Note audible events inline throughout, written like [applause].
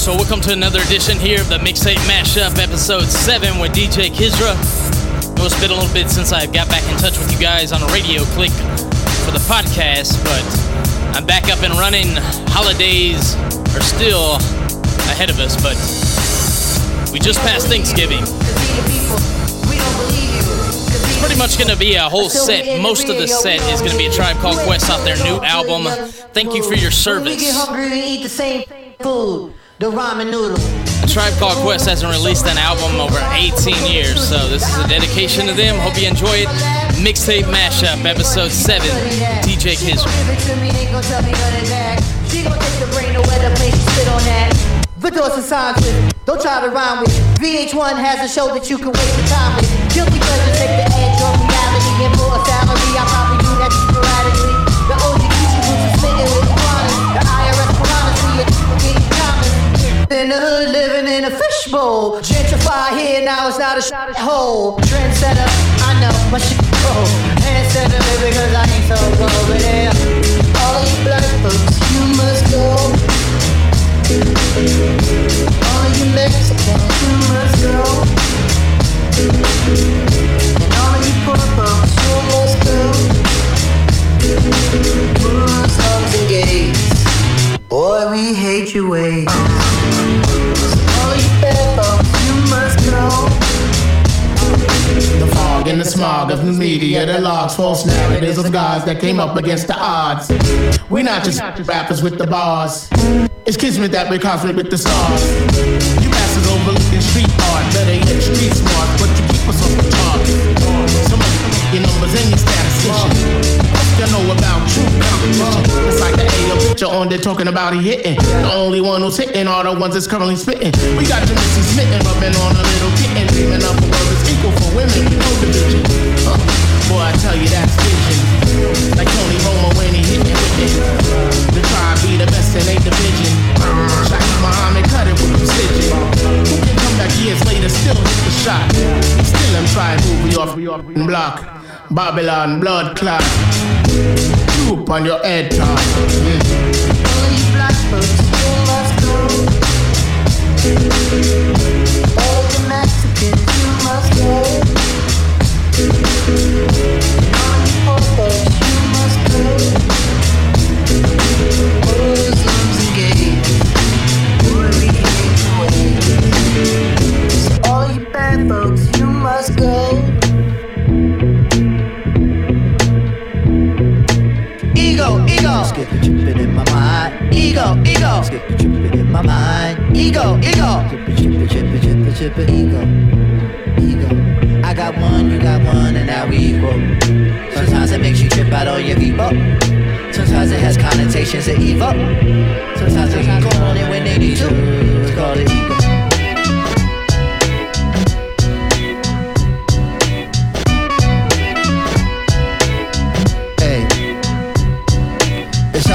so welcome to another edition here of the Mixtape Mashup, episode 7 with DJ Kizra. it's been a little bit since I got back in touch with you guys on a radio click for the podcast, but I'm back up and running. Holidays are still ahead of us, but we just passed Thanksgiving. It's pretty much going to be a whole set. Most of the set is going to be a Tribe Called Quest off their new album. Thank you for your service. The ramen noodle. A Tribe Called Quest hasn't released an album over 18 years, so this is a dedication to them. Hope you enjoy it. Mixtape Mashup, Episode 7, DJ Kiz. Vidor Society, don't try to rhyme with VH1 has a show that you can waste your time with. Guilty pleasure, take the edge on reality and more salary. I probably do that sporadically. The OG Gucci boots are smitten with in the hood, living in a fishbowl. Gentrify here, now it's not a shot at hole. Trendsetter, I know my shit cold. Trendsetter, baby, cause I ain't so cold. But yeah, all you black folks, you must go. All you Mexicans, you must go. And all you poor folks, you must go. Muslims and gays, boy, we hate your ways. in the fog and the smog of the media that logs false narratives of guys that came up against the odds. We're not just rappers with the bars. It's kismet that we cosmic with the stars. You bastards overlooking street art, better yet street smart, but you keep us off the target. Some of your numbers and your statistician. You know about true competition. Picture on there talking about he hitting. The only one who's hitting are the ones that's currently spitting. We got the Missy smitten, rubbing on a little kitten, dreaming up a world that's equal for women, no division. Uh, boy, I tell you that's vision. Like Tony Romo when he hit it with it. The tribe be the best in a division. Shaheed Muhammad cut it with precision. Who can come back years later, still hit the shot? Still I'm trying to move me off the block. Babylon blood clot. Troop on your head black folks, you must go. Tripping in my mind. Ego, ego. Skip the tripping in my mind. Ego, ego. Tripping, tripping, tripping, tripping, ego, ego. I got one, you got one, and now we equal. Sometimes it makes you trip out on your Vivo. Sometimes it has connotations of evil. Sometimes they on it when they need to. It's called it ego.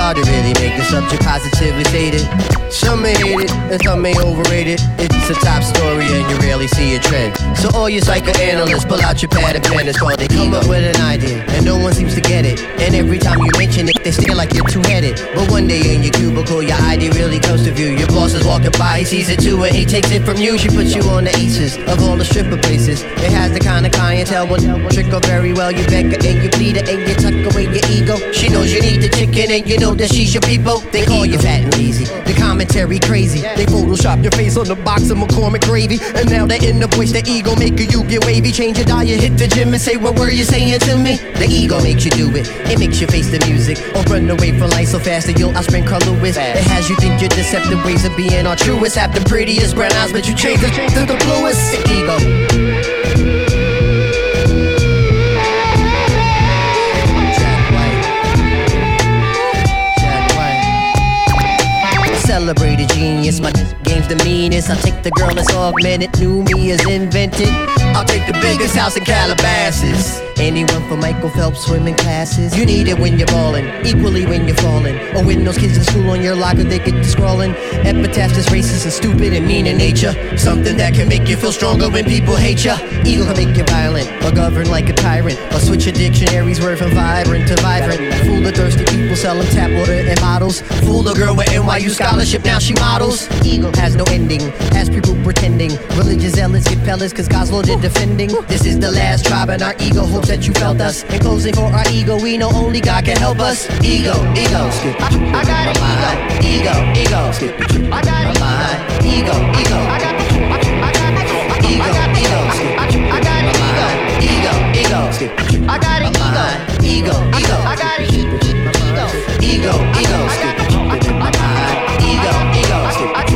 Hard to really make the subject positively stated. Some may hate it, and some may overrate it. It's a top story, and you rarely see a trend. So all you psychoanalysts, pull out your pad and pen. It's called they come up with an idea, and no one seems to get it. And every time you mention it, they stare like you're two-headed. But one day in your cubicle, your idea really comes to view. Your boss is walking by, he sees it too, and he takes it from you. She puts you on the aces of all the stripper places. It has the kind of clientele will trick her very well. You beg her and you plead her and you tuck away your ego. She knows you need the chicken, and you know that she's your people. They call you fat and lazy. The commentary crazy. They Photoshop your face on the box of McCormick gravy. And now they're in the voice, the ego maker, you get wavy. Change your diet, hit the gym and say, What were you saying to me? The ego makes you do it. It makes you face the music. Or run away from life so fast that you'll outspring Carl Lewis. It has you think your deceptive ways of being are truest. Have the prettiest brown eyes, but you change the, change to the bluest. The ego. Celebrated genius. My the meanest. I'll take the girl that's augmented. New me is invented. I'll take the biggest house in Calabasas. Anyone for Michael Phelps swimming classes? You need it when you're ballin', equally when you're falling. Or when those kids in school on your locker they get to scrawling. Epitaphs is racist and stupid and mean in nature. Something that can make you feel stronger when people hate ya. Eagle can make you violent or govern like a tyrant. Or switch your dictionary's word from vibrant to vibrant. Fool the thirsty people selling tap water and models. Fool the girl with NYU scholarship, now she models. Eagle has no ending, has people pretending. Religious zealots get pellets cause Goslow did defending. This is the last tribe and our ego hopes that you felt us. In closing for our ego, we know only God can help us. Ego, ego, skip I, I got it. Ego, ego, ego, skip I got it. Mind. Ego, ego, I got it. I got it. Ego, ego, skip I got it. Ego, ego, skip I got it. Ego, ego, ego, I got it. Ego, ego, Ego, ego, skip I got it.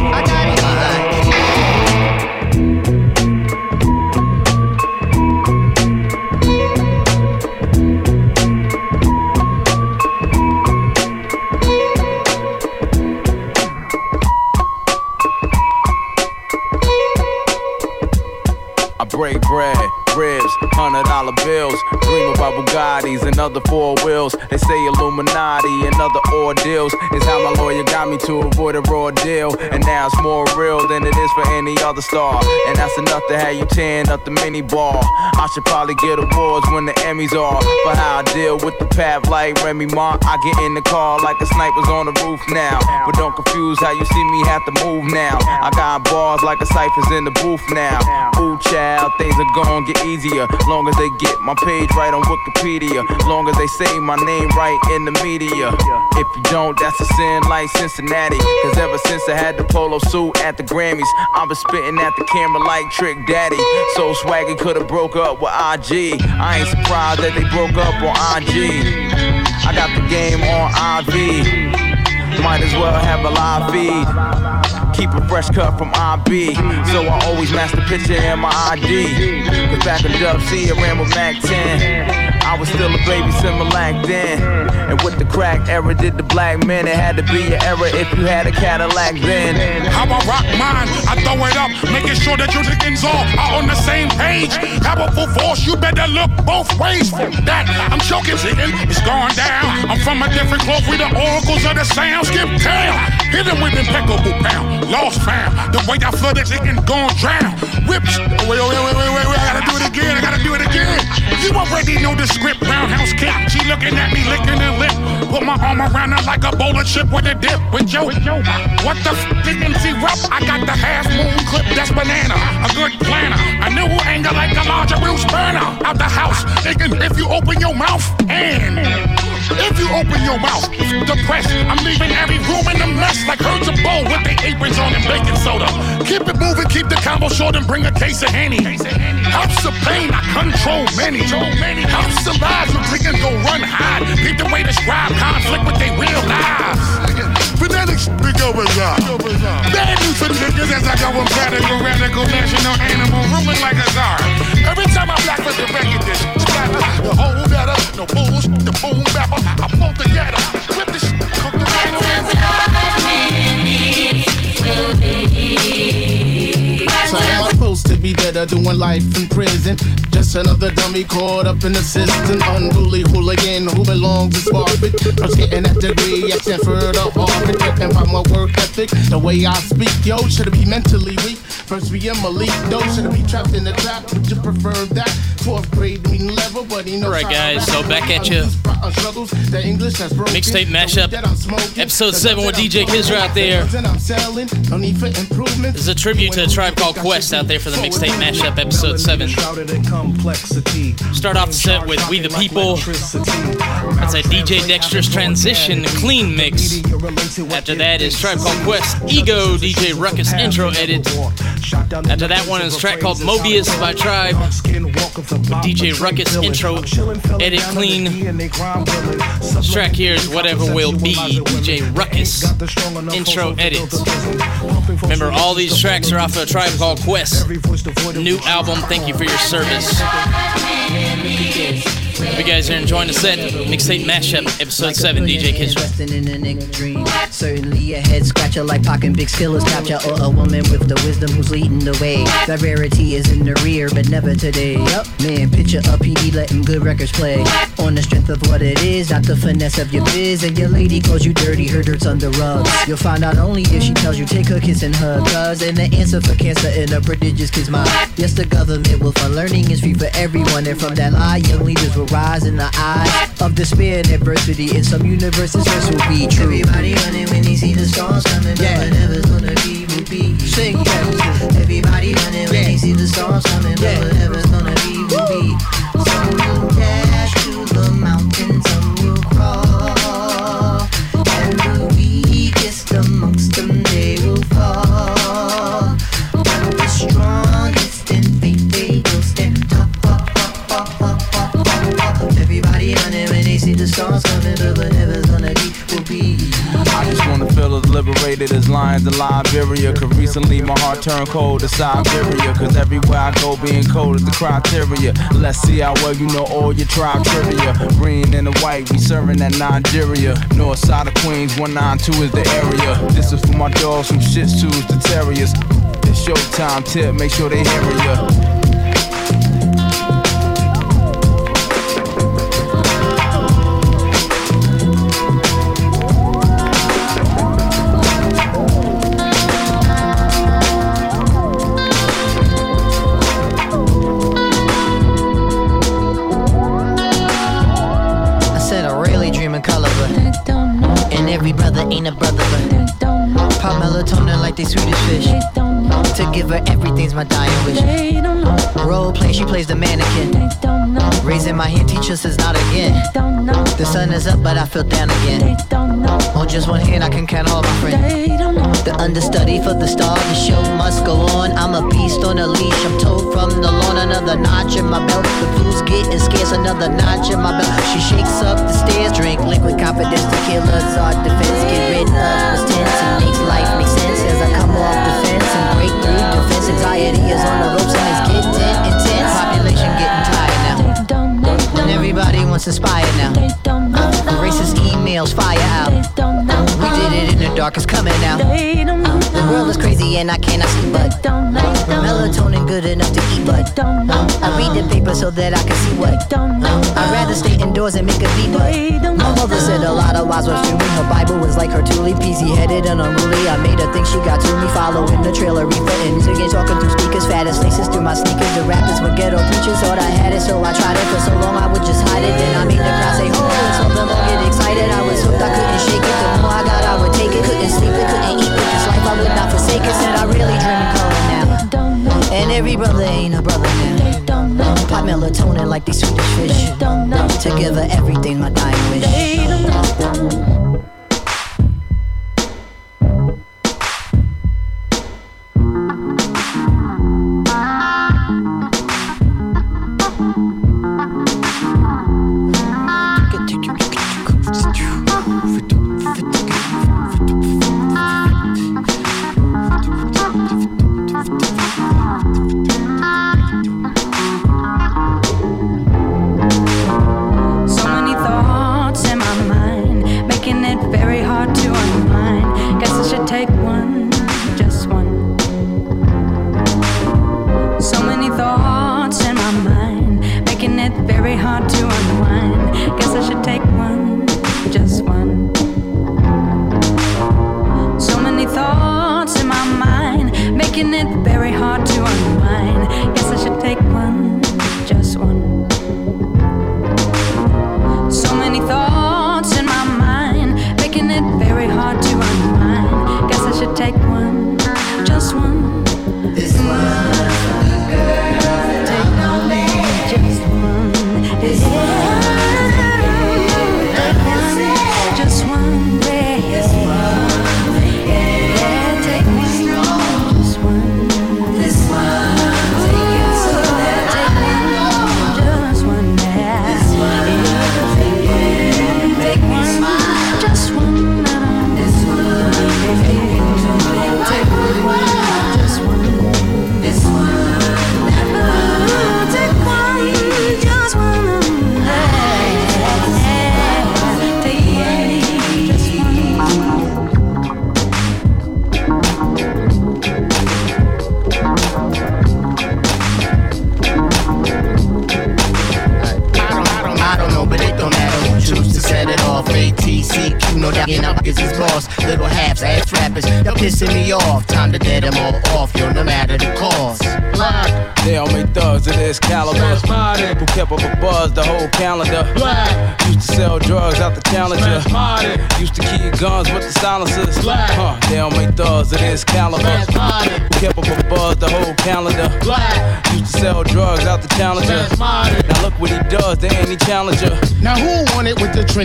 Hundred dollar bills. Dream about Bugattis and other four wheels. They say Illuminati and other ordeals is how my lawyer got me to avoid a raw deal. And now it's more real than it is for any other star. And that's enough to have you tearing up the mini bar. I should probably get awards when the Emmys are for how I deal with the path like Remy Ma. I get in the car like a sniper's on the roof now. But don't confuse how you see me have to move now. I got bars like a cipher's in the booth now. Ooh, child, things are gonna get easier. Long as they get my page right on Wikipedia. Long as they say my name right in the media. If you don't, that's a sin like Cincinnati. Cause ever since I had the polo suit at the Grammys, I've been spitting at the camera like Trick Daddy. So swaggy could've broke up with IG. I ain't surprised that they broke up on IG. I got the game on IV. Might as well have a live feed. Keep a fresh cut from IB. So I always master picture in my ID. Cause back in Dub C, I ran with Mac 10. I was still a baby Similac then. And with the crack era, did the black men, it had to be an era if you had a Cadillac then. How I rock mine, I throw it up, making sure that your chickens all are on the same page. Powerful force, you better look both ways for that. I'm choking, chicken, it's going down. I'm from a different cloth, we the oracles of the sound. Skip town, hit him with impeccable pound. Lost found, the way I flood the chicken gone drown. Whips, wait, wait, wait, wait, wait, wait, I gotta do it again, I gotta do it again. You already know the script, roundhouse kick. She looking at me, licking her lip. Put my arm around her like a bowl of chip with a dip. With Joe, what the f didn't see rough? I got the half moon clip, that's banana. A good planner. A new anger like a larger Bruce burner. Out the house, thinking if you open your mouth and if you open your mouth, depressed, I'm leaving every room in a mess like herds of bowl with their aprons on and baking soda. Keep it moving, keep the combo short and bring a case of Henny. Helps the pain, I control many. Helps the lies, you chickens go run hide. Keep the way describe conflict with their real lives. Phonetics be going on. Bad news for niggas as I go on radical, radical, national animal, ruling like a czar. Every time I black with the record, this. The whole better, no bulls, the boom bapper. I pull together, whip this, cook the supposed to be better doing life in prison? Just another dummy caught up in the system. Unruly hooligan who belongs to Sparkman. I was getting that degree at Stanford or Harvard. And by my work ethic, the way I speak, yo, should be mentally weak? First be in elite, though, should be trapped in the trap? Would you prefer that? Fourth grade mean level, but he knows All right, guys, so back at you. Uh, Mixtape mashup, episode 7 with DJ Kizra out there. This is a tribute to a tribe called Quest out there for the mixtape mashup, episode 7. Start off the set with We the People. That's a DJ Dexter's Transition clean mix. After that is Tribe Called Quest Ego DJ Ruckus intro edit. After that one is track called Mobius by Tribe. DJ Ruckus intro edit clean. This track here is Whatever Will Be DJ Ruckus intro edit. Remember, all these tracks are off of a Tribe Called Quest new album. Thank you for your service. Hope you guys are enjoying the set. Mixtape mashup, episode 7, DJ Kitchen. Certainly a head scratcher like and Big Skillers capture, or a woman with the wisdom who's leading the way. That rarity is in the rear, but never today. Yup, man, picture a PD letting good records play. On the strength of what it is, not the finesse of your biz. And your lady calls you dirty, her dirt's on the rug. You'll find out only if she tells you take her kiss and hug. Cause and the answer for cancer in a prodigious kid's mind. Yes, the government will fund learning is free for everyone. And from that lie, young leaders will rise in the eye of despair and adversity. In some universes, this will be true. Everybody running when they see the stars coming, yeah. but never's gonna be will be. Sing, yeah. Everybody running when they see the stars coming, yeah. but never's gonna be will be. Some Liberia. Cause recently my heart turned cold to Siberia. Cause everywhere I go, being cold is the criteria. Let's see how well you know all your tribe trivia. Green and the white, we serving at Nigeria. North side of Queens, 192 is the area. This is for my dogs from shih tzus to terriers. It's showtime tip, make sure they hear ya. They fish. To give her everything's my dying wish. Role play, she plays the mannequin. Raising my hand, teacher says not again. The sun is up, but I feel down again. On just one hand, I can count all my friends. The understudy for the star, the show must go on. I'm a beast on a leash. I'm told from the lawn, another notch in my belt. The blues getting scarce, another notch in my belt. She shakes up the stairs, drink liquid confidence to kill us. Our defense, get rid of what's tense and life Anxiety is on the ropes and it's getting intense. Population getting tired now. And everybody wants inspired now. Uh, racist emails fire dark, it's coming out. Uh, the world is crazy and I cannot sleep, but melatonin good enough to eat, but uh, I read the paper so that I can see what. Uh, I'd rather stay indoors and make a beat, but my mother said a lot of wise words to me. Her Bible was like her Thule, peasy headed and unruly. I made her think she got to me, following the trailer, reefer and talking through speakers, fattest laces through my sneakers. The rappers were ghetto preachers, thought I had it, so I tried it for so long I would just hide it. Then I made the crowd say, oh, and of them all get excited. I was hooked, I couldn't shake it. The more I got, I would take it. Couldn't sleep it, couldn't eat it. This life I would not forsake it. Said I really dream in color now. And every brother ain't a brother now. Pop melatonin like these Swedish fish. Together, everything my dying wish.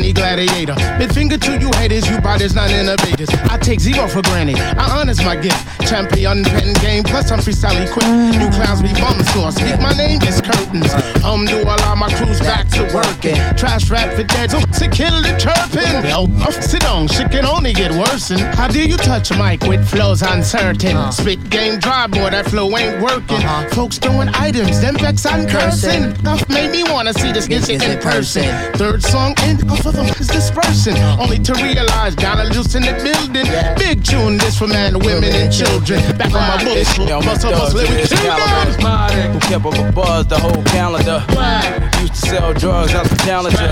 Gladiator? Mid finger to you haters, you brothers not innovators. I take zero for granted. I honors my gift. Champion pen game, plus I'm freestyle equipped. You clowns be bum sauce. Speak my name is curtains. Um, do allow my crews back to working. Trash rap for dead, so to kill the turpin. Yo, uh, sit down, shit can only get worse. How do you touch a mic with flows uncertain? Uh. Spit game dry, boy, that flow ain't working. Uh-huh. Folks throwing items, them vex I'm cursing. Stuff made me wanna see this shit in person. Third song in, off of them is dispersing. Only to realize, gotta loosen the building. Big tune, this for men, women, and children. Back on my bullets, muscle, muscle, lyrics. Who kept up a buzz the whole calendar. Used to sell drugs out the challenger.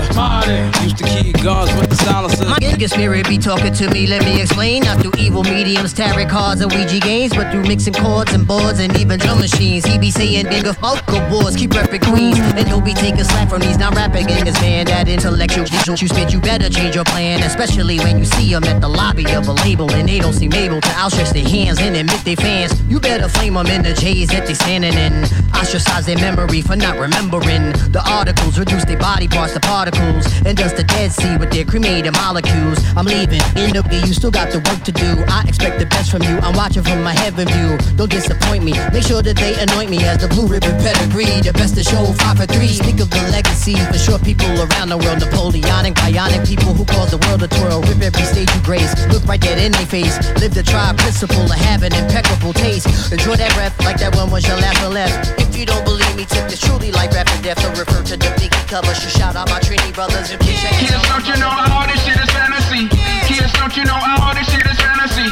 Used to keep guns with the silencers. My nigga spirit be talking to me, let me explain. Not through evil mediums, tarot cards, and Ouija games, but through mixing chords and boards and even drum machines. He be saying nigga fuck awards, keep repping queens. And don't be taking slack from these non rapping niggas, man. That intellectual digital you spit, you better change your plan. Especially when you see them at the lobby of a label and they don't seem able to outstretch their hands and admit they fans. You better flame them in the J's that they standing in. Ostracize their memory for not remembering the articles, reduce their body parts to particles, and dust the Dead Sea with their cremated molecules. I'm leaving. In the you still got the work to do. I expect the best from you. I'm watching from my heaven view. Don't disappoint me. Make sure that they anoint me as the blue ribbon pedigree. The best to show five for three. Speak of the legacy for sure people around the world. Napoleonic, bionic people who cause the world to twirl. Rip every stage you grace. Look right dead in their face. Live the tribe principle of having impeccable taste. Enjoy that breath like that one was your last and left. If you don't believe me, take this truly like rap and death. So refer to the Biggie cover. Should shout out my Trini brothers and kids. Kids, don't you know all this shit is fantasy? Kids, don't you know all this shit is fantasy?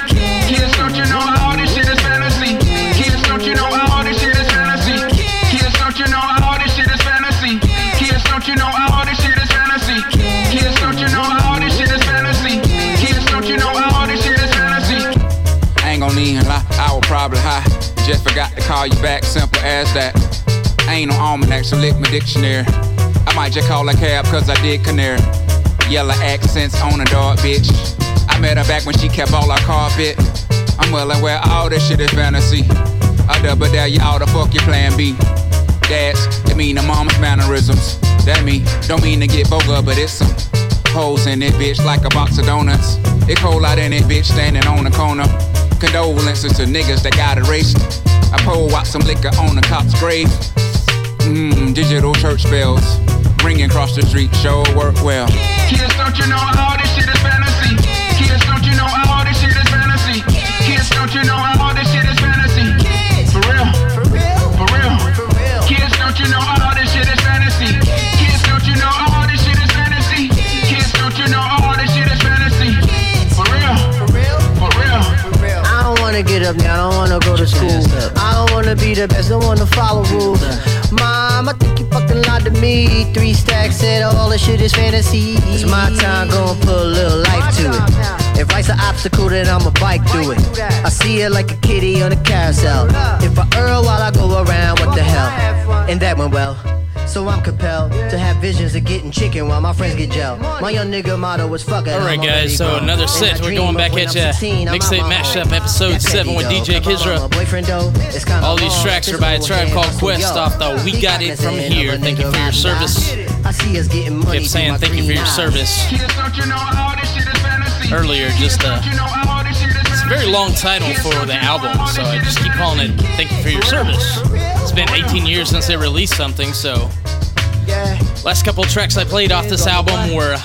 Kids, don't you know forgot to call you back, simple as that. Ain't no almanac, so lick my dictionary. I might just call a cab cause I did canary. Yellow accents on a dog, bitch. I met her back when she kept all our carpet. I'm well aware all this shit is fantasy. I double dare y'all to fuck your plan B. Dads, it mean the mama's mannerisms. That mean, don't mean to get vulgar, but it's some holes in it, bitch, like a box of donuts. It cold out in it, bitch, standing on the corner. Condolences to niggas that got erased. I pour out some liquor on the cop's grave. Mmm, digital church bells ringing across the street, sure work well. Kids, don't you know all this shit is fantasy? Kids, don't you know all this shit is fantasy? Kids, don't you know up now, I don't wanna go to school. I don't wanna be the best, don't wanna follow rules. Mom, I think you fucking lied to me. Three stacks said all this shit is fantasy. It's my time, gonna put a little life to it. If life's an obstacle, then I'ma bike through it. I see it like a kitty on a carousel. If I err while I go around, what the hell? And that went well. So I'm compelled to have visions of getting chicken while my friends get gel. My young nigga motto was fuck it. All right, guys. So another And set. We're going back at I'm ya. 16, I'm Mixtape mashup, episode seven with DJ though. Kizra. My boyfriend, though, it's kinda All these tracks are by a little Tribe Called Quest yo. off the We Got It From Here. Thank you for your service. out. I see us getting money Kept saying thank you for your service Kids, don't you know all this shit is fantasy? earlier. Just uh, Don't you know all this shit is it's a very long title for the album, so I just keep calling it "Thank You for Your Service." It's been 18 years since they released something, so Yeah. last couple tracks I played off this album were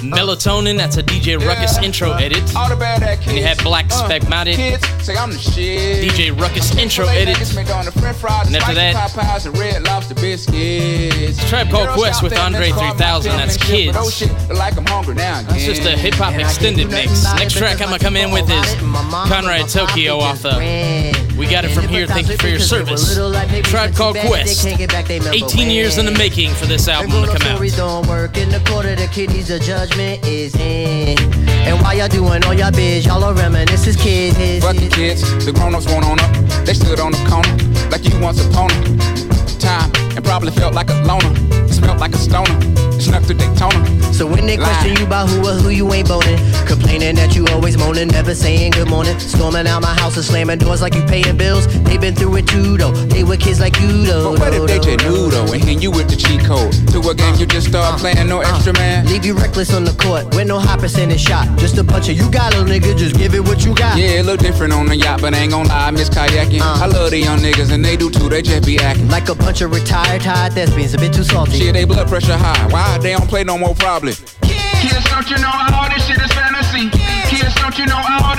Melatonin. That's a DJ Ruckus intro edit. All the bad at. And you had Black Spasmodic. Kids say I'm the shit. DJ Ruckus intro edit. And after that- Popeyes and red lobster biscuits. Tribe Called Quest with Andre 3000, that's Kids. Like I'm hungry now. That's just a hip hop extended mix. Next track I'm gonna come in with is Conrad Tokyo off the got it from here. Thank you for your service. Tribe Called Quest. 18 years in the making for this album to come out. don't work in the the kidneys, judgment is in. And while y'all doing all y'all y'all are reminiscing kids. Fuck the kids, the grown-ups went on up. They stood on the corner like you once upon time and probably felt like a loner. Like a stoner. Snuck to Daytona. So when they question you about who or who you ain't boning, complaining that you always moaning, never saying good morning, storming out my house and slamming doors like you paying bills. They been through it too though. They were kids like you though. But what if they just knew though and hitting you with the cheat code to a game you just start uh-huh. playing no uh-huh. extra man? Leave you reckless on the court with no high percentage shot. Just a bunch of you got little nigga, just give it what you got. Yeah, it look different on the yacht, but I ain't gon' lie, I miss kayaking. Uh-huh. I love the young niggas and they do too, they just be acting. Like a bunch of retired tired thespians, a bit too salty. Shit, they blood pressure high. Why they don't play no more problem? Kids, don't you know all this shit is fantasy? Kids, don't you know all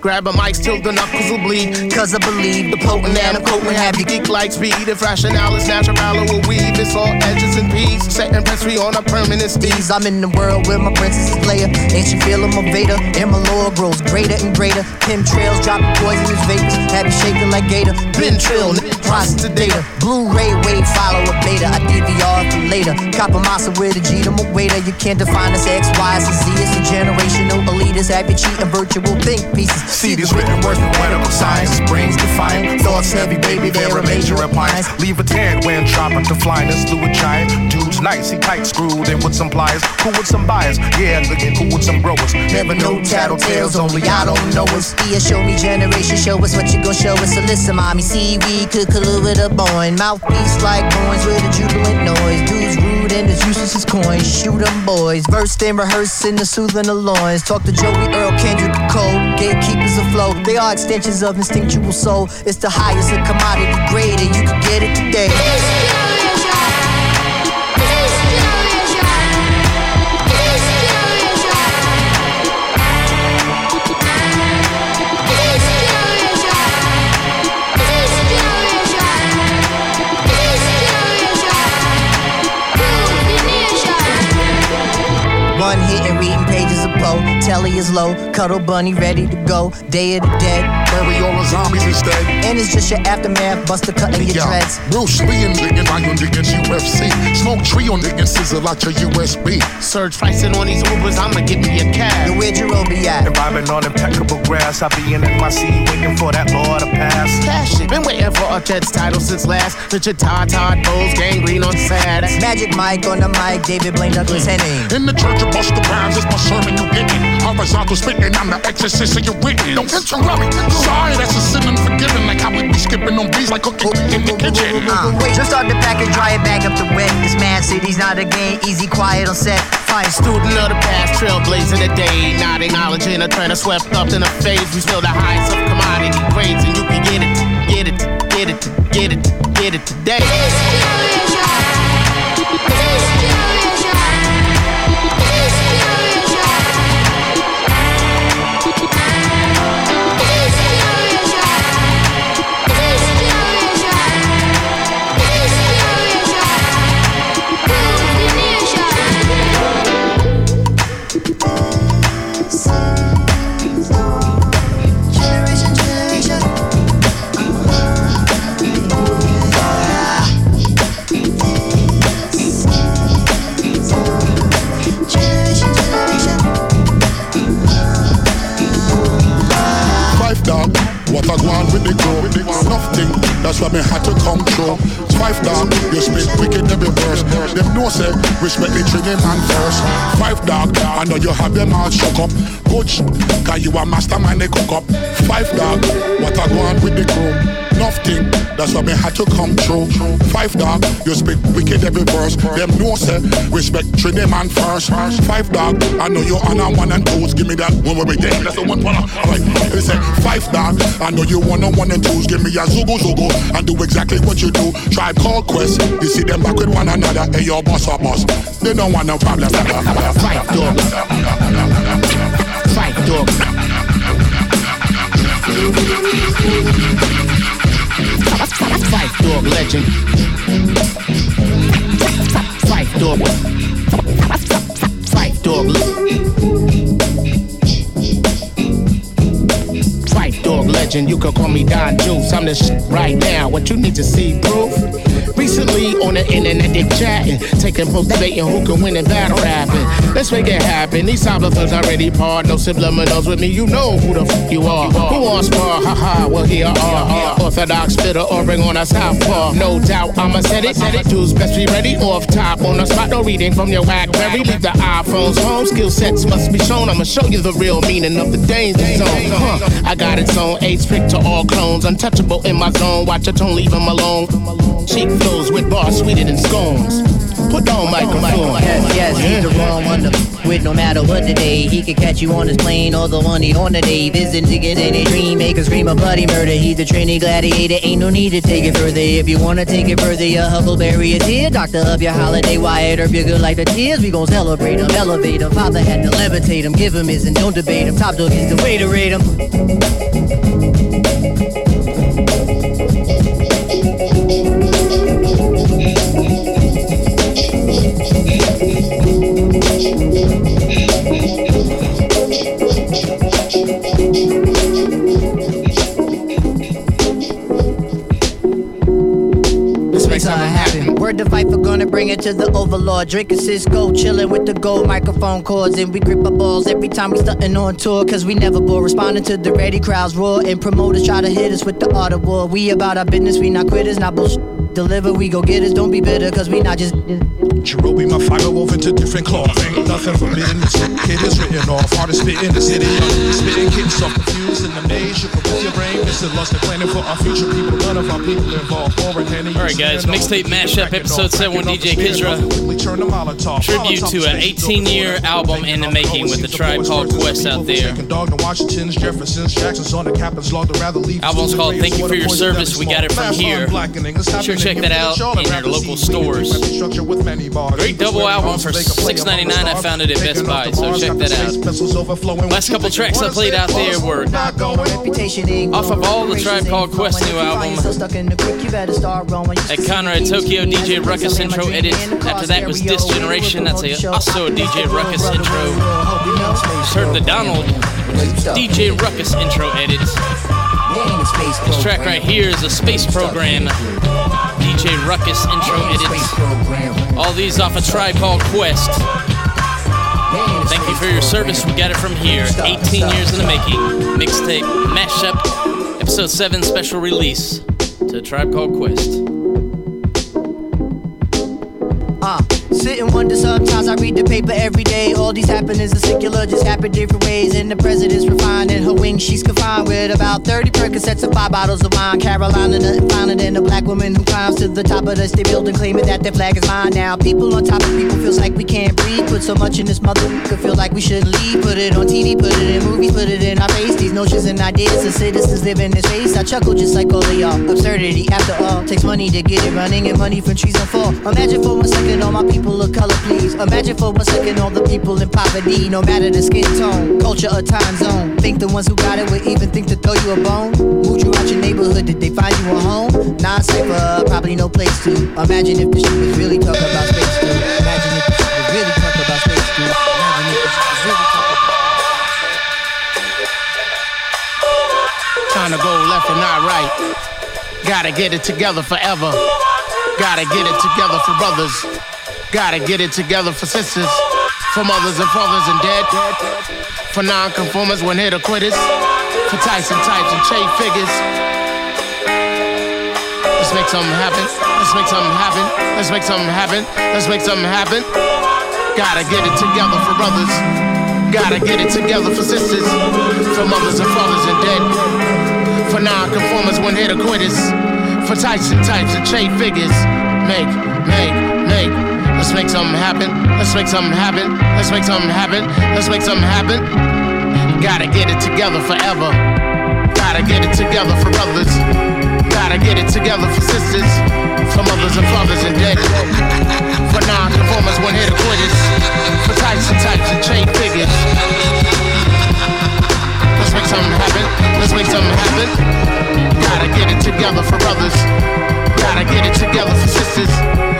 Grab a mic till the have you Geek like speed. If rationale is natural, will weave. It's all edges and peas. Set and press, we on a permanent speed. I'm in the world where my princess is Leia. Ain't she feeling my Vader? And my lore grows greater and greater. Pim trails dropping poisonous vapors. Have you shaking like Gator? Been trill, nigga, process the data. Blu-ray wave, follow a beta. I DVR for later. Copper massa with a G to my waiter. You can't define us X, Y, and Z. It's a generational elitist. Have you cheating virtual think pieces. See these written words from medical science. Brains defiant, thoughts heavy, baby, they're a appliance. Leave a tan when dropping to flyness a giant. Dude's nice, he tight screwed in with some pliers. Cool with some buyers, yeah, looking cool with some growers. Never know tattletales, only I don't know us. Yeah, show me generation, show us what you gon' show us. So listen, mommy, see we could collude with a boy. Mouthpiece like coins with a jubilant noise. Dudes rude and it's useless as coins, shoot 'em boys. Verse then rehearsing the soothing the loins. Talk to Joey Earl, Kendrick Cole, gatekeepers afloat. They are extensions of instinctual soul. It's the highest of commodity grade, and you can get it today. One hit and reading pages. Telly is low, cuddle bunny ready to go. Day of the dead. Bury all the zombies instead. And it's just your aftermath, buster cutting your Yeah. dreads. Bruce Lee and digging iron against UFC. Smoke tree on digging sizzle out your USB. Surge pricing on these Ubers, I'ma give me a cab. Where'd your be at? Vibing on impeccable grass, I'll be in my seat waiting for that law to pass. Cash it. Been waiting for a Jets title since last. Richard Todd, Todd Bowles, gangrene on sad. Magic Mike on the mic, David Blaine Douglas mm. Henning. In the church of Busta Rhymes, it's my sermon you getting. Horizontal spitting, I'm the exorcist of your written. Don't interrupt me. Sorry, that's a sin unforgiven. Like how we be skipping on beats like a cooking in the kitchen. Uh, just start the package, dry it back up to wet. This man city's not a game, easy, quiet on set. Fine student of the past, trailblazing the day. Not acknowledging a trend swept up in a phase. We feel the highs of commodity grades, and you can get it, get it, get it, get it, get it today. Five Me had to come through. Phife Dawg, you spit wicked every verse. Them know say, respect the training man first. Phife Dawg, I know you have them all shook up. Sh- cause you a mastermind they cook up. Phife Dawg, what I go on with the crew. Nothing, that's why me had to come through. Phife Dawg, you spit wicked every verse. Them know say, respect treat them man first. Phife Dawg, I know you on a one and twos. Give me that one where we game. That's the one for Alright, say Phife Dawg. I know you one on one and twos. Give me a zugo zugo and do exactly what you do. Tribe call quest. You see them back with one another. Hey, your boss or boss. They don't want no problem. Fight dog. Dog legend. Fight dog. Fight dog. Fight dog legend. You can call me Don Juice. I'm the shit right now. What you need to see proof? Recently on the internet they chatting, taking post debating who can win in battle rapping. Let's make it happen. These cyberthugs already part, no subliminals with me. You know who the f you are. Who wants spar? Ha ha. Well here are orthodox spitter or bring on a southpaw. No doubt I'ma set it. Dudes best be ready off top on the spot. No reading from your Blackberry. Leave the iPhones home. Skill sets must be shown. I'ma show you the real meaning of the danger zone. Huh. I got its own age trick to all clones. Untouchable in my zone. Watch your tone, leave 'em alone. Cheap flows with bars sweeter than scones. Put on microphone. Yes, yes, he's the wrong one to with no matter what the day. He could catch you on his plane or the one he on the day. Visit to get any dream, make a scream of bloody murder. He's the Trinity gladiator, ain't no need to take it further. If you wanna take it further, your Huckleberry is here. Doctor of your holiday, Wyatt Earp, you're good like the tears. We gon' celebrate him, elevate him. Father had to levitate him, give him his and don't debate him. Top dog is the way to rate him. To fight for gonna bring it to the overlord. Drinking Cisco, chilling with the gold microphone cords. And we grip our balls every time we stunting on tour. Cause we never bore. Responding to the ready crowds roar. And promoters try to hit us with the war. We about our business, we not quitters, not bullshit. Deliver, we go get us. Don't be bitter, cause we not just. Jarobi, my fire woven to different cloth. Ain't nothing forbidden. This kid is written off. Hardest spit in the city. Spitting kids so confused in the maze. You can your brain. Missing lost and planning for our future people. None of our people involved. Foreign Henny. All right, guys. Mixtape mashup episode 7 with DJ Kizra. turn to Molotov. Tribute to an 18 year album in the making with the Tribe Called Quest out there. Dog to Washington's, Jefferson's, Jackson's on the captain's log to rather. Album's called Thank You for Your Service. We got it from here. Sure, check that out in your local stores. Great double album for $6.99. I found it at Best Buy, so check that out. Last couple tracks I played out there were off of all the Tribe Called Quest new album. At Conrad Tokyo DJ Ruckus intro edit. After that was This Generation. That's a, also a DJ Ruckus intro. Just heard the Donald DJ Ruckus intro edit. This track right here is a space program. DJ Ruckus intro edit. All these off a Tribe Called Quest. Thank you for your service. We got it from here. 18 years in the making. Mixtape, mashup, episode 7 special release to Tribe Called Quest. Uh, sit and wonder sometimes I read the paper every day. All these happenings are secular, just happen different ways. And the president's refined in her wings, she's confined with about 30 Percocets and five bottles of wine. Carolina, nothing finer than a black woman who climbs to the top of the state building, claiming that their flag is mine. Now, people on top of people feels so much in this mother, could feel like we shouldn't leave. Put it on TV, put it in movies, put it in our face. These notions and ideas of citizens live in this space. I chuckle just like all of y'all. Absurdity, after all, takes money to get it running, and money from trees don't fall. Imagine for one second all my people of color, please. Imagine for one second all the people in poverty, no matter the skin tone, culture, or time zone. Think the ones who got it would even think to throw you a bone? Moved you out your neighborhood, did they find you a home? Non cipher, probably no place to. Imagine if the shit was really talking about space, too. Imagine if Trying to go left and not right. Gotta get it together forever. Gotta get it together for brothers. Gotta get it together for sisters. For mothers and fathers and dead. For non-conformers when hit or quitters. For Tyson types and Che figures. Let's make something happen. Let's make something happen. Let's make something happen. Let's make something happen. Gotta get it together for brothers. Gotta get it together for sisters. For mothers and fathers and dead. For non-conformers when hit quitters. For Tyson types and Che figures. Make, make, make. Let's make something happen. Let's make something happen. Let's make something happen. Let's make something happen. Gotta get it together forever. Gotta get it together for brothers. Gotta get it together for sisters. For mothers and fathers and dead. For non-conformers when hit quitters. For Tyson types and Che figures. Let's make something happen. Let's make something happen. Gotta get it together for brothers. Gotta get it together for sisters.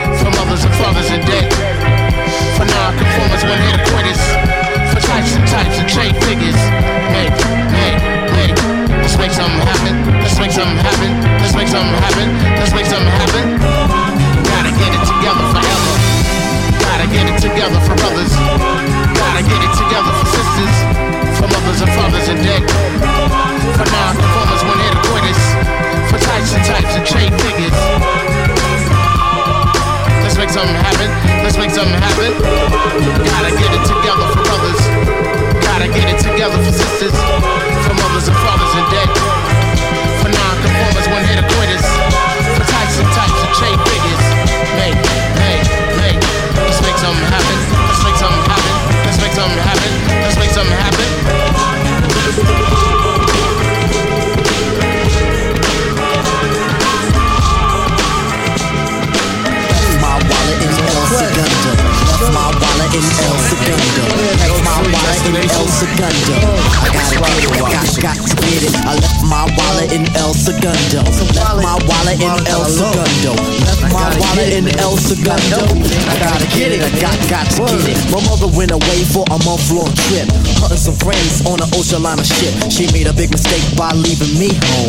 Ocean. She made a big mistake by leaving me home.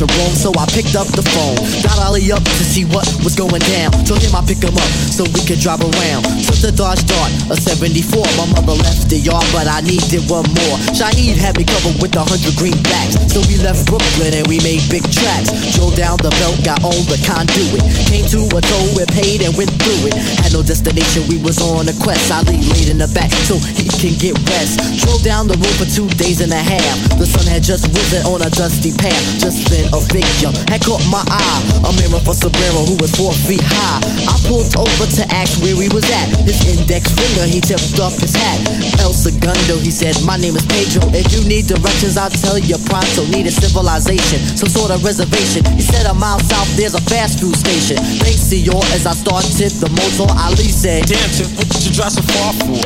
I so I picked up the phone. Got Ali up to see what was going down. Told him I pick him up so we could drive around. Took the Dodge Dart, a 74. My mother left the yard, but I needed one more. Shaheed had me covered with a hundred greenbacks. So we left Brooklyn and we made big tracks. Drove down the belt, got on the conduit. Came to a toll, we paid and went through it. Had no destination, we was on a quest. Ali laid in the back so he can get rest. Drove down the road for two days and a half. The sun had just risen on a dusty path. Just then a figure had caught my eye. A mirror for Sombrero who was four feet high. I pulled over to ask where he was at. His index finger, he tipped off his hat. El Segundo, he said, My name is Pedro. If you need directions, I'll tell you pronto. Need a civilization, some sort of reservation. He said, A mile south, there's a fast food station. Thanks, senor, as I started the motor, Ali said, Damn, what you drive so far for?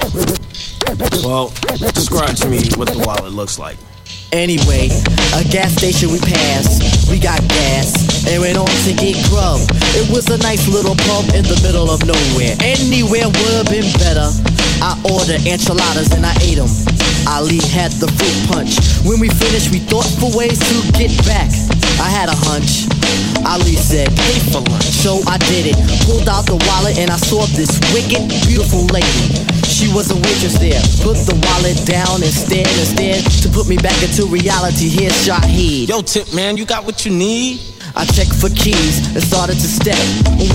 Well, describe to me what the wallet looks like. Anyway, a gas station we passed, we got gas, and went on to get grub. It was a nice little pub in the middle of nowhere. Anywhere would've been better. I ordered enchiladas and I ate them. Ali had the fruit punch. When we finished, we thought for ways to get back. I had a hunch. Ali said, pay for lunch. So I did it. Pulled out the wallet and I saw this wicked, beautiful lady. She was a waitress there. Put the wallet down and stared and stared to put me back into reality. Here's Shaheed. Yo, Tip, man, you got what you need? I checked for keys and started to step.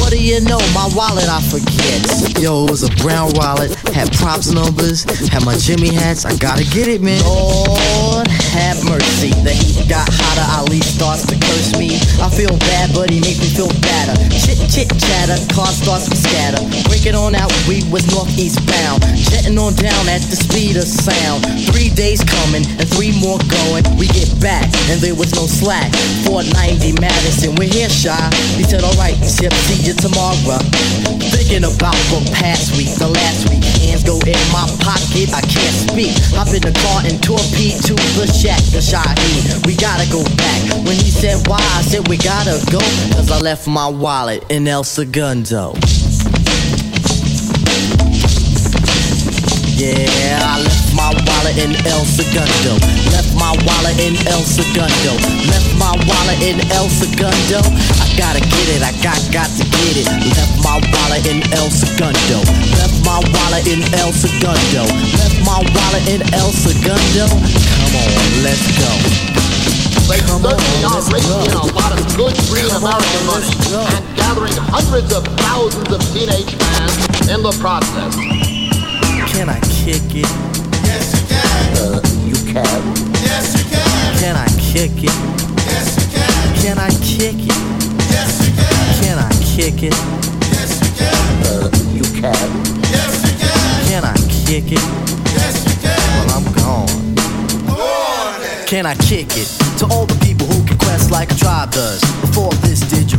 What do you know? My wallet I forget. Yo, it was a brown wallet, had props numbers, had my Jimmy hats. I gotta get it, man. Lord have mercy. The heat got hotter. Ali starts to curse me. I feel bad, but he makes me feel better. Chit chit chatter, car starts to scatter. Break it on out, we was northeast bound. Jetting on down at the speed of sound. Three days coming and three more going. We get back and there was no slack. 490 Madison, we're here shy. He said, alright, Tip, see you tomorrow. Thinking about the past week, the last week. Hands go in my pocket, I can't speak. Hop in the car and torpedo to the shack, the Shaheed. We gotta go back. When he said why, I said we gotta go. Cause I left my wallet in El Segundo. Yeah, I left my wallet in El Segundo. Left my wallet in El Segundo. Left my wallet in El Segundo. I gotta get it, I got got to get it. Left my wallet in El Segundo. Left my wallet in El Segundo. Left my wallet in El Segundo. Come on, let's go. They Come certainly on, are raking in a lot of good green Come on, American money and gathering hundreds of thousands of teenage fans in the process. Can I kick it? Yes, you can. Uh, you can. Yes, you can. Can I kick it? Yes, you can. Can I kick it? Yes, you can. Can I kick it? Yes, you can. you can. Yes, you can. Can I kick it? Yes, you can. Well, I'm gone. Can I kick it to all the people who can quest like a tribe does? Before this, did you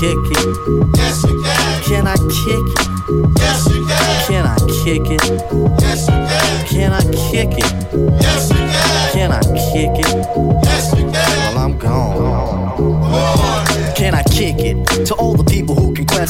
Kick it? Yes, you can. Can I kick it? Yes, you can. Can I kick it? Yes, you can. Can I kick it? Yes, you can. Can I kick it? Yes, you can. Well, I'm gone. Can I kick it to all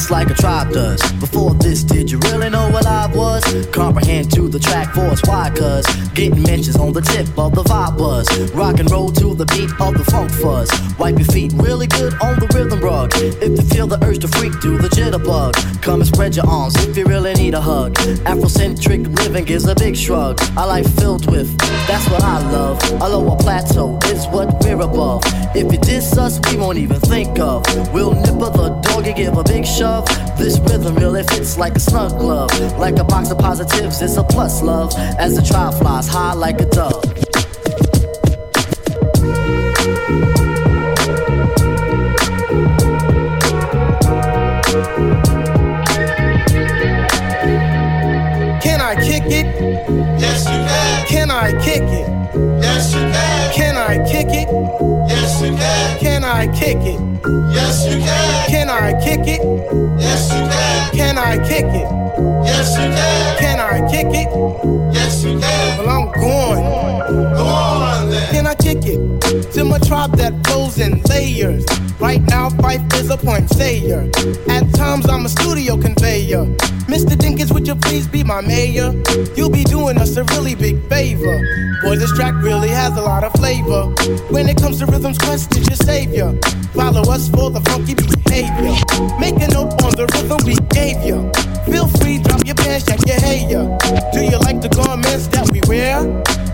quest like a tribe does? Before this, did you really know what I was? Comprehend to the track force, why? Cause getting mentions on the tip of the vibe buzz. Rock and roll to the beat of the funk fuzz. Wipe your feet really good on the rhythm rug. If you feel the urge to freak, do the jitterbug. Come and spread your arms if you really need a hug. Afrocentric living is a big shrug. A life filled with, that's what I love. A lower plateau is what we're above. If you diss us, we won't even think of. We'll nip nipper the dog and give a big shove. This rhythm really fits like a snug glove. Like a box of positives, it's a plus love. As the trial flies high like a dove. Kick it? Yes, you can. Can I kick it? Yes, you can. Can I kick it? Yes, you can. Can I kick it? Yes, you can. Well, I'm going. Go on then. Can I kick it? To my tribe that flows in layers. Right now, Phife is a point sayer. At times, I'm a studio conveyor. Mr. Dinkins, would you please be my mayor? You'll be doing us a really big favor. Boy, this track really has a lot of flavor. When it comes to rhythms, Quest is your savior. Follow us for the funky behavior. Make a note on the rhythm we gave you. Feel free, drop your pants, check your hair. Do you like the garments that we wear?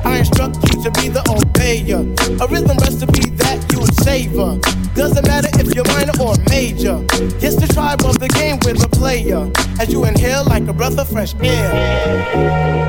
I instruct you to be the obeyer. A rhythm recipe that you would savor. Doesn't matter if you're minor or major. Yes, the tribe of the game with a player. As you inhale like a breath of fresh air.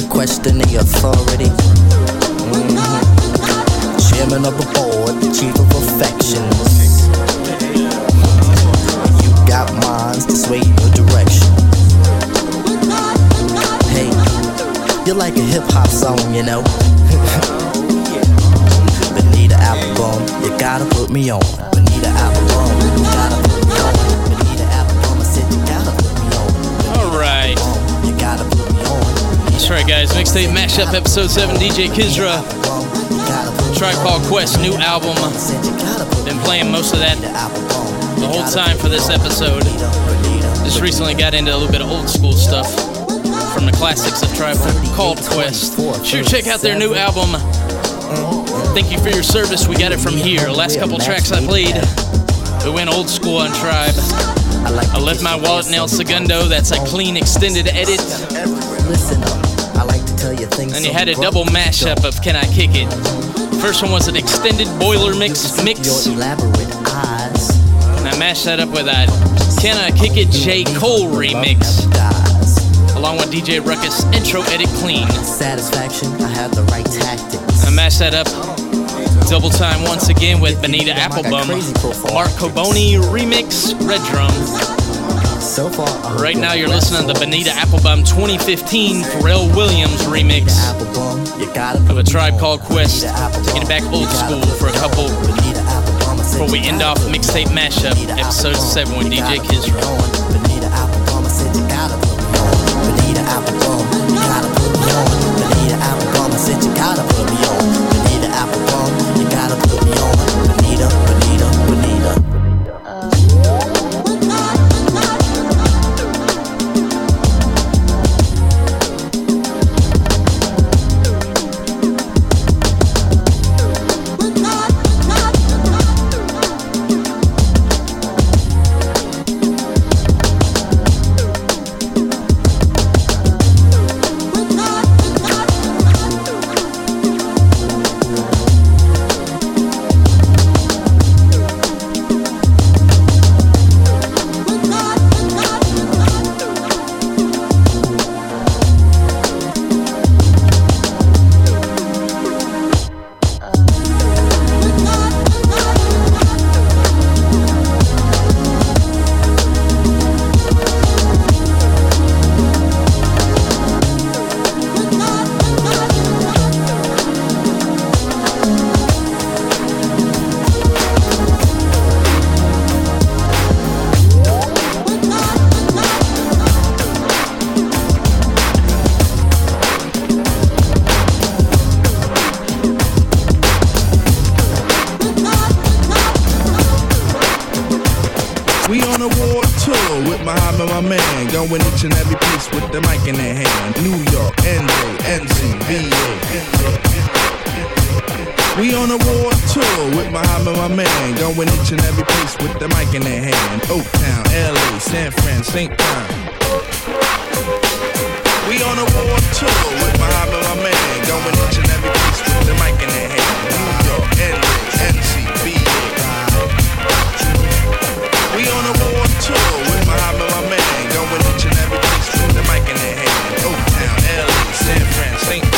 To question the authority. Mhm. Chairman of the board, the chief of affections. You got minds to sway your direction. Hey, you're like a hip hop song, you know. [laughs] Bonita Applebum, you gotta put me on. Bonita That's right, guys. Mixtape Mashup Episode 7, DJ Kizra. Tribe Called Quest, new album. Been playing most of that the whole time for this episode. Just recently got into a little bit of old school stuff from the classics of Tribe Called Quest. Sure, check out their new album. Thank you for your service. We got it from here. Last couple tracks I played, we went old school on Tribe. I left my wallet in El Segundo. That's a clean extended edit. Listen up, And you had a double mashup of Can I Kick It? First one was an extended boiler mix mix. Your elaborate eyes. And I mashed that up with a Can I Kick It J. Cole remix. Along with DJ Ruckus intro edit clean. Satisfaction, I have the right tactics. I mashed that up double time once again with Bonita Applebum. Mark Coboni remix, Red Drum. So far, Right now, you're listening to the Bonita Applebum 2015 Pharrell Williams remix of a tribe called Quest. Taking it back old school for a couple before we end off mixtape mashup, episode 7 with DJ Kizra. Man. Going each and every place with the mic in their hand. Oak Town, LA, San Fran, St. Croix. We on a world tour with Muhammad, my man. Going each and every place with the mic in their hand. New York, NJ, NC, VA. We on a world tour with Muhammad, my man. Going each and every place with the mic in their hand. Oak Town, LA, San Fran, St. Croix.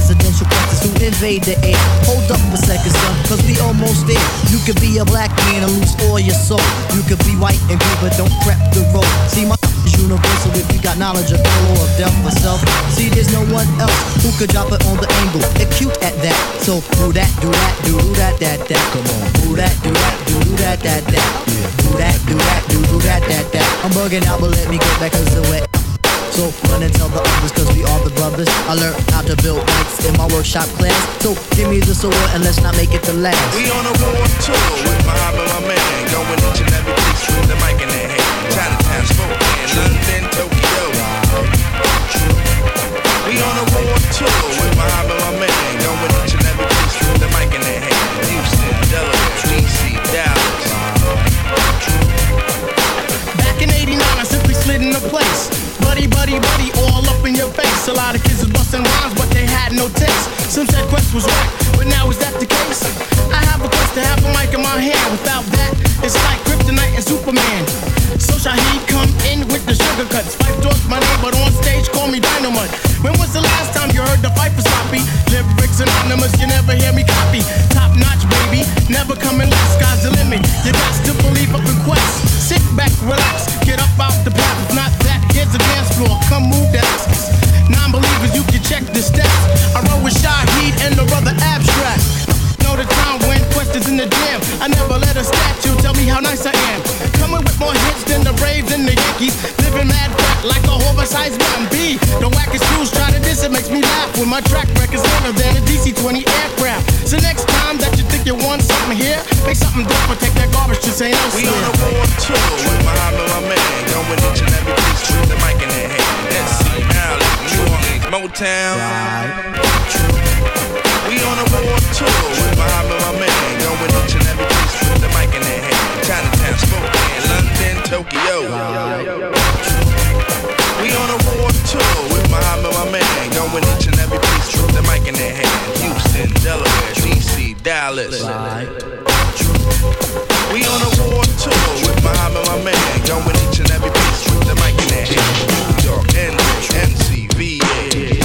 invade the air. Eh? Hold up a second, son, cause we almost there. You could be a black man and lose all your soul. You could be white and blue, but don't prep the road. See, my [laughs] is universal if you got knowledge of ill or of death or self. See, there's no one else who could drop it on the angle. Acute at that. So do that, do that, do that, that, that. Come on. Do that, do that, do that, that, that. Do that, do that, do that, that, that. I'm bugging out, but let me get back cause the wet. So run and tell the others cause we are the brothers I learned how to build bikes in my workshop class So give me the sword and let's not make it the last We on a world tour with Muhammad, my man. Going each and every place with the mic in their hand. Chinatown, Spokane, London, Tokyo. We on a world tour with Muhammad, my man. Going each and every place with the mic in their hand. No taste. Some said Quest was whack, but now is that the case? I have a quest to have a mic in my hand. Without that, it's like Kryptonite and Superman. So Shaheed come in with the sugar cuts. Phife Dawg's my name, but on stage call me Dynamite. When was the last time you heard the fight for sloppy? Lyrics anonymous, you never hear me copy. Top notch, baby, never coming last. Sky's the limit. You got to believe up in Quest. Sit back, relax, get up out the path. If not that, here's the dance floor. Come move that. Braves and the Yankees. Living mad fat like a oversized mountain B. The wackest fools try to diss it makes me laugh when my track record's better than a DC-20 aircraft. So next time that you think you want something here, make something different. Take that garbage to St. We on a world tour with Muhammad, my man. Going each and every place with the mic in their hand. SC, Dallas, New Orleans, Motown. We on a world tour with Muhammad, my man. Going each and every place with the mic in their hand. Chinatown, Spokane, London, Tokyo. We on a world tour with Muhammad, my man. Going each and every piece with the mic in their hand. Houston, Delaware, DC, Dallas. We on a war tour with Muhammad, my man, going each and every piece with the mic in their hand. New York, NJ, MC, VA.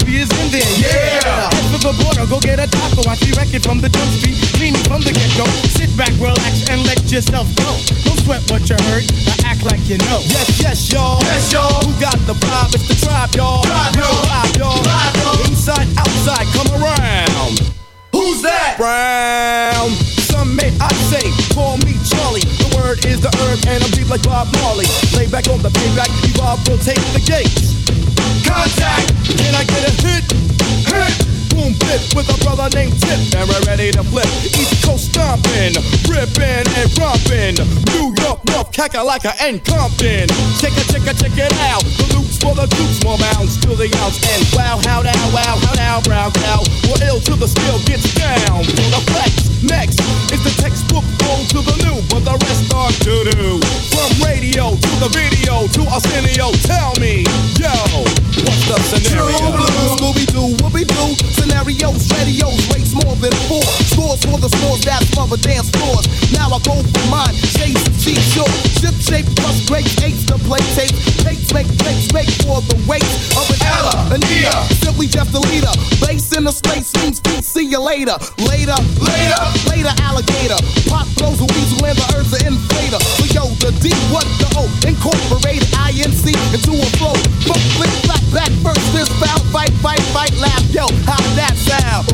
Me is in there. Yeah. Head for the border, go get a taco. I see record from the jump street, cleaning from the get go. Sit back, relax, and let yourself go. Don't sweat what you heard. I act like you know. Yes, yes, y'all. Yes, y'all. Who got the vibe? It's the tribe, y'all. Tribe, y'all. Tribe, y'all. Inside, outside, come around. Who's that? Brown. Some may I say, call me Charlie. The word is the herb, and I'm deep like Bob Marley. Lay back on the payback, evolve, rotate the gates. Contact. Can I get a hit? Hit. Boom, flip with a brother named Tip, and we're ready to flip. East Coast stomping, ripping and romping. New York, North, Kakalaka, and Compton. Check it, check it, check it out. The loops for the dukes, more bounds to the ounce. And wow, how now, wow, how now, brown cow. We're ill till the skill gets down. For the flex, next is the textbook old to the new, but the rest are to do. From radio to the video to Arsenio, tell me, yo, what's the scenario? True blue. Scooby Doo, Whoopi Doo, scenarios, radios, rates more than four. Scores for the scores that's for the dance floors. Now I go for mine, shades of cheap short. Ship shape plus great eights to play tape. Takes make takes make for the weight of an Ella, an Nia. Simply just a leader. Bass in the space means peace. See you later, later, later, later, alligator. Pop blows a weasel and the earth's an inflator. So yo, the D, what the O, incorporated INC into a flow. Funk, flick, flat, back, first, this foul, fight, fight, fight, laugh. Yo, how that sound?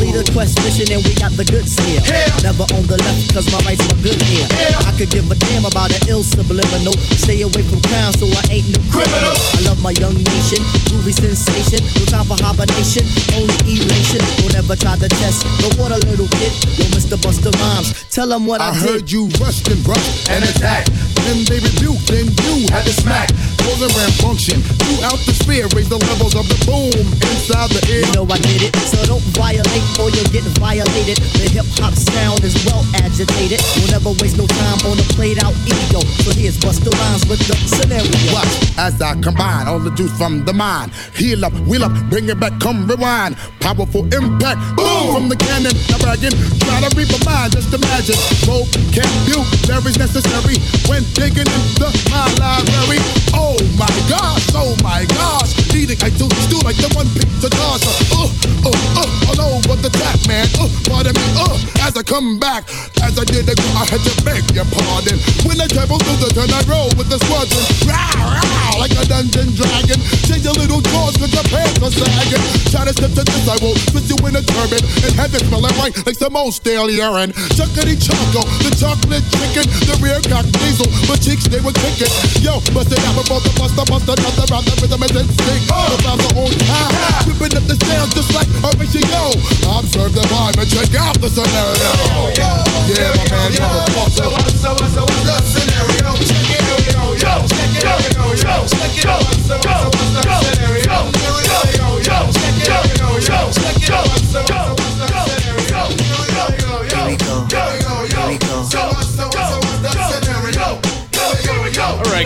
Lead a quest mission and we got the goods here. Never on the left cause my rights were good here. I could give a damn about an ill subliminal. Stay away from crime so I ain't no criminal. I love my young nation, groovy sensation. No time for hibernation, only elation. Don't ever try to test the water, little kid. Yo, Mr. Busta Rhymes, tell them what I, I heard you rushed and rushed and attacked. Then they rebuked, then you had to smack. Causing function throughout the sphere. Raise the levels of the boom inside the ear. You know I did it, so don't violate or you'll get violated. The hip hop sound is well agitated. We'll never waste no time on a played out ego. So here's what's the lines with the scenario. Watch as I combine all the juice from the mind. Heal up, wheel up, bring it back, come rewind. Powerful impact, boom from the cannon. Now bragging, try to reap a. Just imagine, vocabulary's necessary when digging into my library. Oh my gosh, oh my gosh, eating I do do like the one pizza toss. Uh, uh, uh, all over the tap, man. Uh, pardon me, uh, as I come back, as I did ago, I had to beg your pardon. When I travel through the turn, I roll with the squadron. Rah, rah, like a dungeon dragon. Change your little jaws cause your pants are sagging. Try to step to this, I will put you in a turban and have it smelling right like some old stale urine. Chuckity choco, the chocolate chicken, the rear cock diesel, but cheeks they were kicking. Yo, bust it out before the buster, buster, another round the rhythm is instinct. Oh. The bounce are on time, whipping up the sound just like a ratio. Observe the vibe and check out the scenario. Yeah, my man, motherfucker. So so what's the scenario? Check it out, yo, yo, check it out, yo, yo, check it out. So so what's the scenario?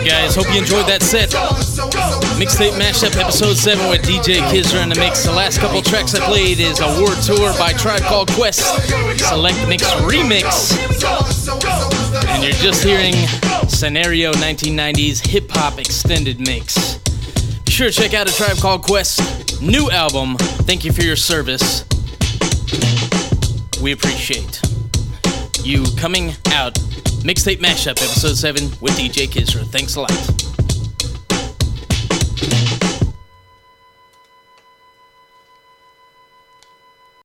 Alright, guys, hope you enjoyed that set. Mixtape Mashup Episode 7 with DJ Kizra in the mix. The last couple tracks I played is a War Tour by Tribe Called Quest, Select Mix Remix. And you're just hearing Scenario 1990's Hip Hop Extended Mix. Be sure to check out a Tribe Called Quest new album. Thank you for your service. We appreciate you coming out. Mixtape Mashup, Episode 7 with DJ Kizra. Thanks a lot.